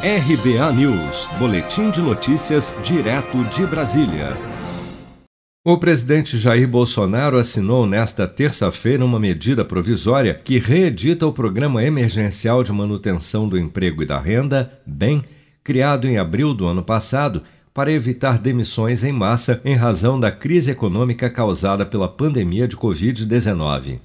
RBA News, Boletim de Notícias, direto de Brasília. O presidente Jair Bolsonaro assinou nesta terça-feira uma medida provisória que reedita o Programa Emergencial de Manutenção do Emprego e da Renda, BEM, criado em abril do ano passado para evitar demissões em massa em razão da crise econômica causada pela pandemia de Covid-19.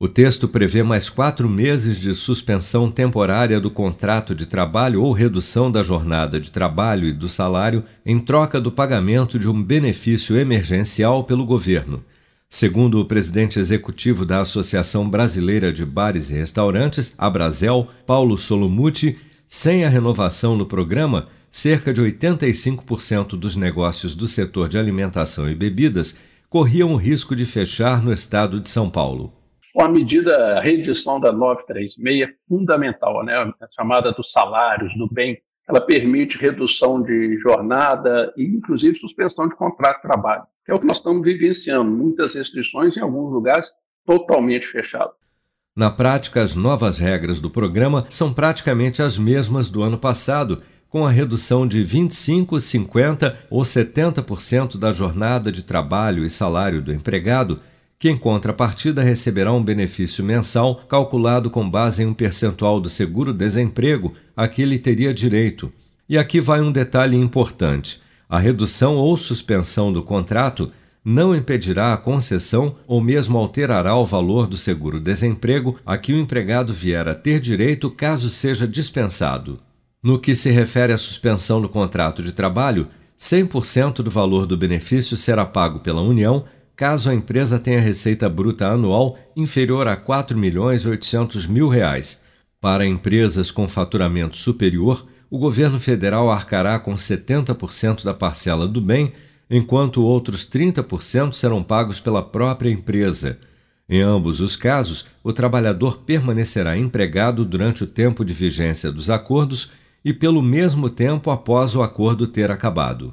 O texto prevê mais quatro meses de suspensão temporária do contrato de trabalho ou redução da jornada de trabalho e do salário em troca do pagamento de um benefício emergencial pelo governo. Segundo o presidente executivo da Associação Brasileira de Bares e Restaurantes, Abrazel, Paulo Solomuti, sem a renovação do programa, cerca de 85% dos negócios do setor de alimentação e bebidas corriam o risco de fechar no estado de São Paulo a medida, a reedição da 936 é fundamental, né? a chamada dos salários, do bem. Ela permite redução de jornada e, inclusive, suspensão de contrato de trabalho, que é o que nós estamos vivenciando. Muitas restrições em alguns lugares totalmente fechados. Na prática, as novas regras do programa são praticamente as mesmas do ano passado, com a redução de 25, 50% ou 70% da jornada de trabalho e salário do empregado que em contrapartida receberá um benefício mensal calculado com base em um percentual do seguro-desemprego a que ele teria direito. E aqui vai um detalhe importante: a redução ou suspensão do contrato não impedirá a concessão ou mesmo alterará o valor do seguro-desemprego a que o empregado vier a ter direito caso seja dispensado. No que se refere à suspensão do contrato de trabalho, 100% do valor do benefício será pago pela União caso a empresa tenha receita bruta anual inferior a 4 milhões 800 mil reais. Para empresas com faturamento superior, o governo federal arcará com 70% da parcela do bem, enquanto outros 30% serão pagos pela própria empresa. Em ambos os casos, o trabalhador permanecerá empregado durante o tempo de vigência dos acordos e pelo mesmo tempo após o acordo ter acabado.